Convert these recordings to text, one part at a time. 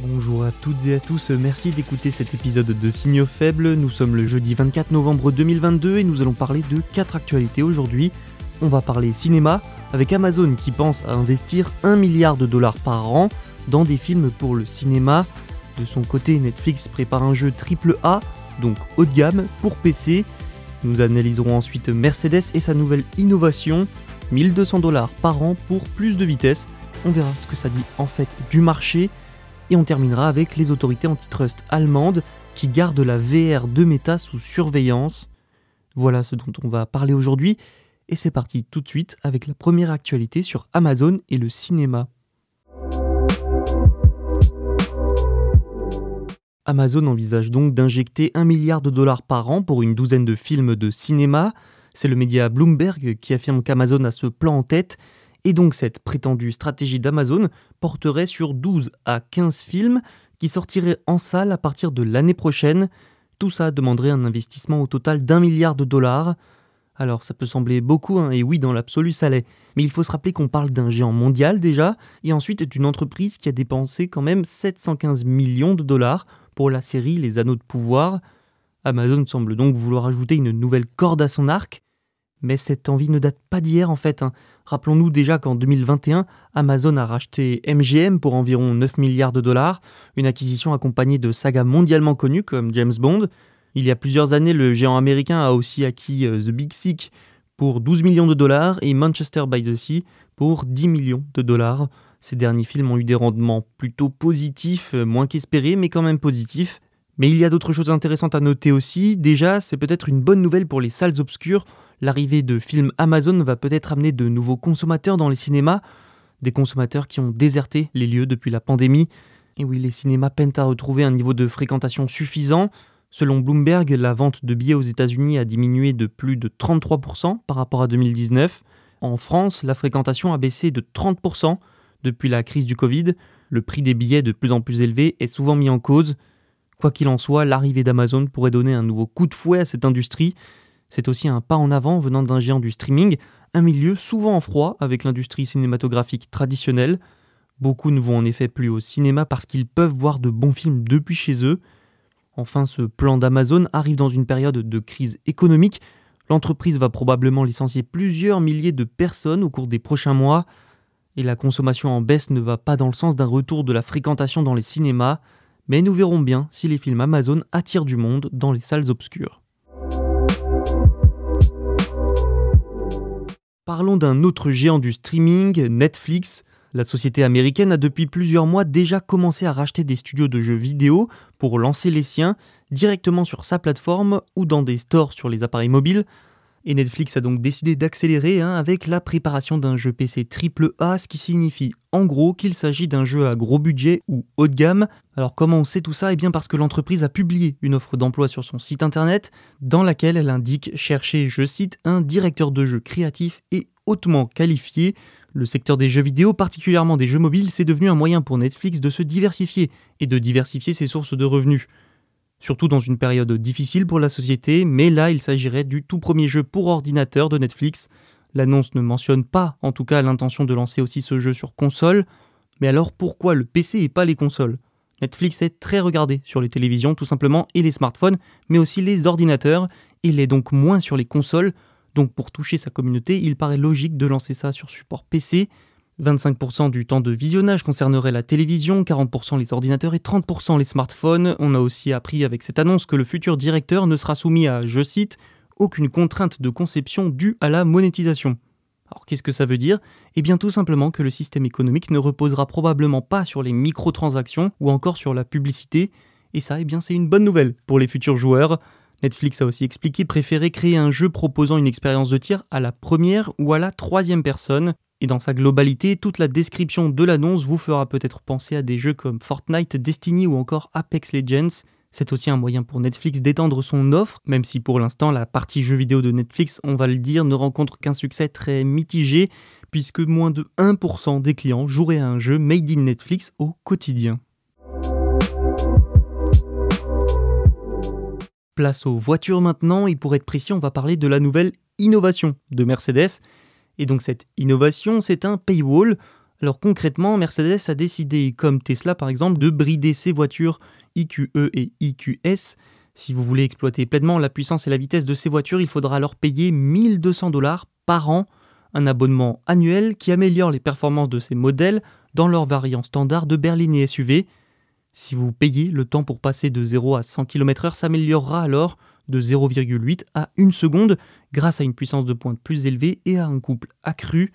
Bonjour à toutes et à tous, merci d'écouter cet épisode de Signaux faibles. Nous sommes le jeudi 24 novembre 2022 et nous allons parler de 4 actualités aujourd'hui. On va parler cinéma avec Amazon qui pense à investir 1 milliard de dollars par an dans des films pour le cinéma. De son côté, Netflix prépare un jeu AAA, donc haut de gamme, pour PC. Nous analyserons ensuite Mercedes et sa nouvelle innovation, 1200 dollars par an pour plus de vitesse. On verra ce que ça dit en fait du marché. Et on terminera avec les autorités antitrust allemandes qui gardent la VR de Meta sous surveillance. Voilà ce dont on va parler aujourd'hui. Et c'est parti tout de suite avec la première actualité sur Amazon et le cinéma. Amazon envisage donc d'injecter 1 milliard de dollars par an pour une douzaine de films de cinéma. C'est le média Bloomberg qui affirme qu'Amazon a ce plan en tête et donc cette prétendue stratégie d'Amazon porterait sur 12 à 15 films qui sortiraient en salle à partir de l'année prochaine. Tout ça demanderait un investissement au total d'un milliard de dollars. Alors ça peut sembler beaucoup, hein, et oui dans l'absolu ça l'est, mais il faut se rappeler qu'on parle d'un géant mondial déjà, et ensuite d'une entreprise qui a dépensé quand même 715 millions de dollars pour la série Les Anneaux de Pouvoir. Amazon semble donc vouloir ajouter une nouvelle corde à son arc, mais cette envie ne date pas d'hier en fait. hein. Rappelons-nous déjà qu'en 2021, Amazon a racheté MGM pour environ 9 milliards de dollars, une acquisition accompagnée de sagas mondialement connues comme James Bond. Il y a plusieurs années, le géant américain a aussi acquis euh, The Big Sick pour 12 millions de dollars et Manchester by the Sea pour 10 millions de dollars. Ces derniers films ont eu des rendements plutôt positifs, euh, moins qu'espérés, mais quand même positifs. Mais il y a d'autres choses intéressantes à noter aussi. Déjà, c'est peut-être une bonne nouvelle pour les salles obscures. L'arrivée de films Amazon va peut-être amener de nouveaux consommateurs dans les cinémas, des consommateurs qui ont déserté les lieux depuis la pandémie. Et oui, les cinémas peinent à retrouver un niveau de fréquentation suffisant. Selon Bloomberg, la vente de billets aux États-Unis a diminué de plus de 33% par rapport à 2019. En France, la fréquentation a baissé de 30% depuis la crise du Covid. Le prix des billets de plus en plus élevé est souvent mis en cause. Quoi qu'il en soit, l'arrivée d'Amazon pourrait donner un nouveau coup de fouet à cette industrie. C'est aussi un pas en avant venant d'un géant du streaming, un milieu souvent en froid avec l'industrie cinématographique traditionnelle. Beaucoup ne vont en effet plus au cinéma parce qu'ils peuvent voir de bons films depuis chez eux. Enfin, ce plan d'Amazon arrive dans une période de crise économique. L'entreprise va probablement licencier plusieurs milliers de personnes au cours des prochains mois. Et la consommation en baisse ne va pas dans le sens d'un retour de la fréquentation dans les cinémas. Mais nous verrons bien si les films Amazon attirent du monde dans les salles obscures. Parlons d'un autre géant du streaming, Netflix. La société américaine a depuis plusieurs mois déjà commencé à racheter des studios de jeux vidéo pour lancer les siens directement sur sa plateforme ou dans des stores sur les appareils mobiles. Et Netflix a donc décidé d'accélérer hein, avec la préparation d'un jeu PC AAA, ce qui signifie en gros qu'il s'agit d'un jeu à gros budget ou haut de gamme. Alors comment on sait tout ça? Eh bien parce que l'entreprise a publié une offre d'emploi sur son site internet dans laquelle elle indique chercher, je cite, un directeur de jeu créatif et hautement qualifié. Le secteur des jeux vidéo, particulièrement des jeux mobiles, c'est devenu un moyen pour Netflix de se diversifier et de diversifier ses sources de revenus surtout dans une période difficile pour la société, mais là il s'agirait du tout premier jeu pour ordinateur de Netflix. L'annonce ne mentionne pas en tout cas l'intention de lancer aussi ce jeu sur console, mais alors pourquoi le PC et pas les consoles? Netflix est très regardé sur les télévisions tout simplement et les smartphones, mais aussi les ordinateurs, il est donc moins sur les consoles, donc pour toucher sa communauté, il paraît logique de lancer ça sur support PC. 25% du temps de visionnage concernerait la télévision, 40% les ordinateurs et 30% les smartphones. On a aussi appris avec cette annonce que le futur directeur ne sera soumis à, je cite, aucune contrainte de conception due à la monétisation. Alors qu'est-ce que ça veut dire? Eh bien tout simplement que le système économique ne reposera probablement pas sur les microtransactions ou encore sur la publicité, et ça eh bien c'est une bonne nouvelle pour les futurs joueurs. Netflix a aussi expliqué préférer créer un jeu proposant une expérience de tir à la première ou à la troisième personne, et dans sa globalité, toute la description de l'annonce vous fera peut-être penser à des jeux comme Fortnite, Destiny ou encore Apex Legends. C'est aussi un moyen pour Netflix d'étendre son offre, même si pour l'instant la partie jeux vidéo de Netflix, on va le dire, ne rencontre qu'un succès très mitigé, puisque moins de 1% des clients joueraient à un jeu made in Netflix au quotidien. Place aux voitures maintenant, et pour être précis, on va parler de la nouvelle innovation de Mercedes. Et donc cette innovation, c'est un paywall. Alors concrètement, Mercedes a décidé, comme Tesla par exemple, de brider ses voitures IQE et IQS. Si vous voulez exploiter pleinement la puissance et la vitesse de ces voitures, il faudra alors payer 1200 dollars par an, un abonnement annuel qui améliore les performances de ces modèles dans leur variant standard de berline et SUV. Si vous payez, le temps pour passer de 0 à 100 km/h s'améliorera alors de 0,8 à 1 seconde grâce à une puissance de pointe plus élevée et à un couple accru.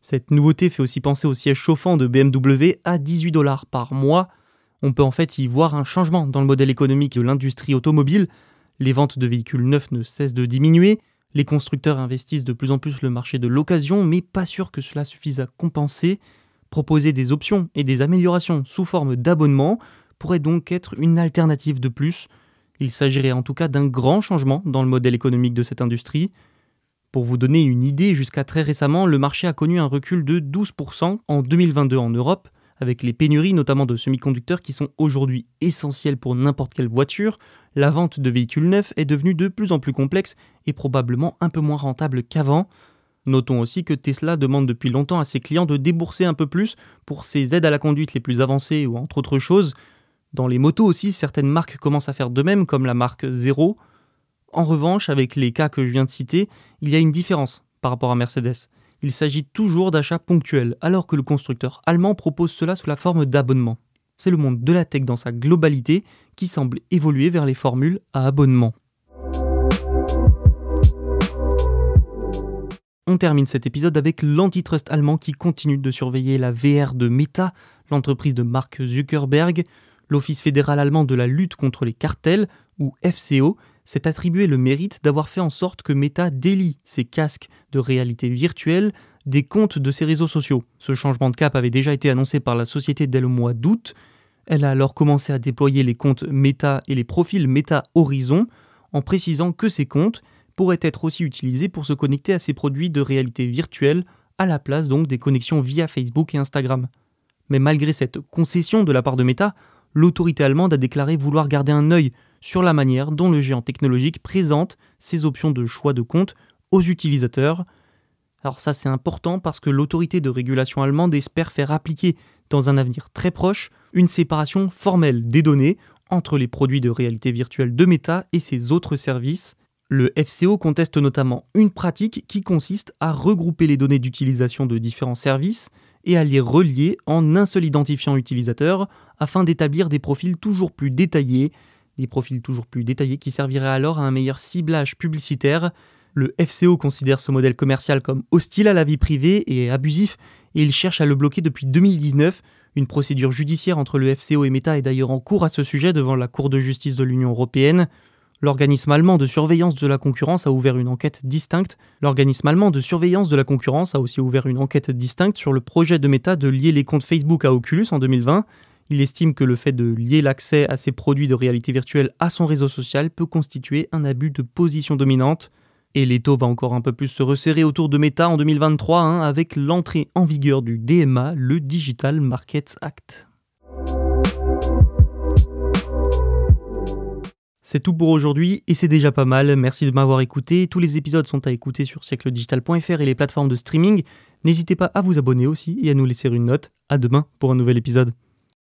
Cette nouveauté fait aussi penser au siège chauffant de BMW à 18 dollars par mois. On peut en fait y voir un changement dans le modèle économique de l'industrie automobile. Les ventes de véhicules neufs ne cessent de diminuer. Les constructeurs investissent de plus en plus le marché de l'occasion, mais pas sûr que cela suffise à compenser. Proposer des options et des améliorations sous forme d'abonnement pourrait donc être une alternative de plus. Il s'agirait en tout cas d'un grand changement dans le modèle économique de cette industrie. Pour vous donner une idée, jusqu'à très récemment, le marché a connu un recul de 12% en 2022 en Europe, avec les pénuries notamment de semi-conducteurs qui sont aujourd'hui essentiels pour n'importe quelle voiture. La vente de véhicules neufs est devenue de plus en plus complexe et probablement un peu moins rentable qu'avant. Notons aussi que Tesla demande depuis longtemps à ses clients de débourser un peu plus pour ses aides à la conduite les plus avancées ou entre autres choses. Dans les motos aussi, certaines marques commencent à faire de même, comme la marque Zero. En revanche, avec les cas que je viens de citer, il y a une différence par rapport à Mercedes. Il s'agit toujours d'achats ponctuels, alors que le constructeur allemand propose cela sous la forme d'abonnement. C'est le monde de la tech dans sa globalité qui semble évoluer vers les formules à abonnement. On termine cet épisode avec l'antitrust allemand qui continue de surveiller la VR de Meta, l'entreprise de Mark Zuckerberg. L'Office fédéral allemand de la lutte contre les cartels, ou FCO, s'est attribué le mérite d'avoir fait en sorte que Meta délie ses casques de réalité virtuelle des comptes de ses réseaux sociaux. Ce changement de cap avait déjà été annoncé par la société dès le mois d'août. Elle a alors commencé à déployer les comptes Meta et les profils Meta Horizon en précisant que ces comptes pourraient être aussi utilisés pour se connecter à ses produits de réalité virtuelle à la place donc des connexions via Facebook et Instagram. Mais malgré cette concession de la part de Meta, l'autorité allemande a déclaré vouloir garder un œil sur la manière dont le géant technologique présente ses options de choix de compte aux utilisateurs. Alors ça c'est important parce que l'autorité de régulation allemande espère faire appliquer dans un avenir très proche une séparation formelle des données entre les produits de réalité virtuelle de Meta et ses autres services. Le FCO conteste notamment une pratique qui consiste à regrouper les données d'utilisation de différents services et à les relier en un seul identifiant utilisateur afin d'établir des profils toujours plus détaillés, des profils toujours plus détaillés qui serviraient alors à un meilleur ciblage publicitaire. Le FCO considère ce modèle commercial comme hostile à la vie privée et abusif et il cherche à le bloquer depuis 2019. Une procédure judiciaire entre le FCO et Meta est d'ailleurs en cours à ce sujet devant la Cour de justice de l'Union européenne. L'organisme allemand de surveillance de la concurrence a ouvert une enquête distincte. L'organisme allemand de surveillance de la concurrence a aussi ouvert une enquête distincte sur le projet de Meta de lier les comptes Facebook à Oculus en 2020. Il estime que le fait de lier l'accès à ses produits de réalité virtuelle à son réseau social peut constituer un abus de position dominante. Et l'étau va encore un peu plus se resserrer autour de Meta en 2023 hein, avec l'entrée en vigueur du DMA, le Digital Markets Act. C'est tout pour aujourd'hui et c'est déjà pas mal. Merci de m'avoir écouté. Tous les épisodes sont à écouter sur siècledigital.fr et les plateformes de streaming. N'hésitez pas à vous abonner aussi et à nous laisser une note. À demain pour un nouvel épisode.